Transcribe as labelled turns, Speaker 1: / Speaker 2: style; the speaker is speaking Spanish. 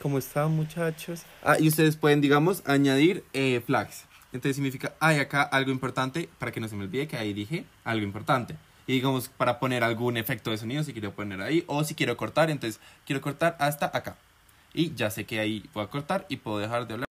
Speaker 1: ¿Cómo están, muchachos?
Speaker 2: Ah, y ustedes pueden, digamos, añadir eh, flags. Entonces significa, hay acá algo importante, para que no se me olvide que ahí dije algo importante. Y digamos, para poner algún efecto de sonido, si quiero poner ahí, o si quiero cortar, entonces quiero cortar hasta acá. Y ya sé que ahí puedo cortar y puedo dejar de hablar.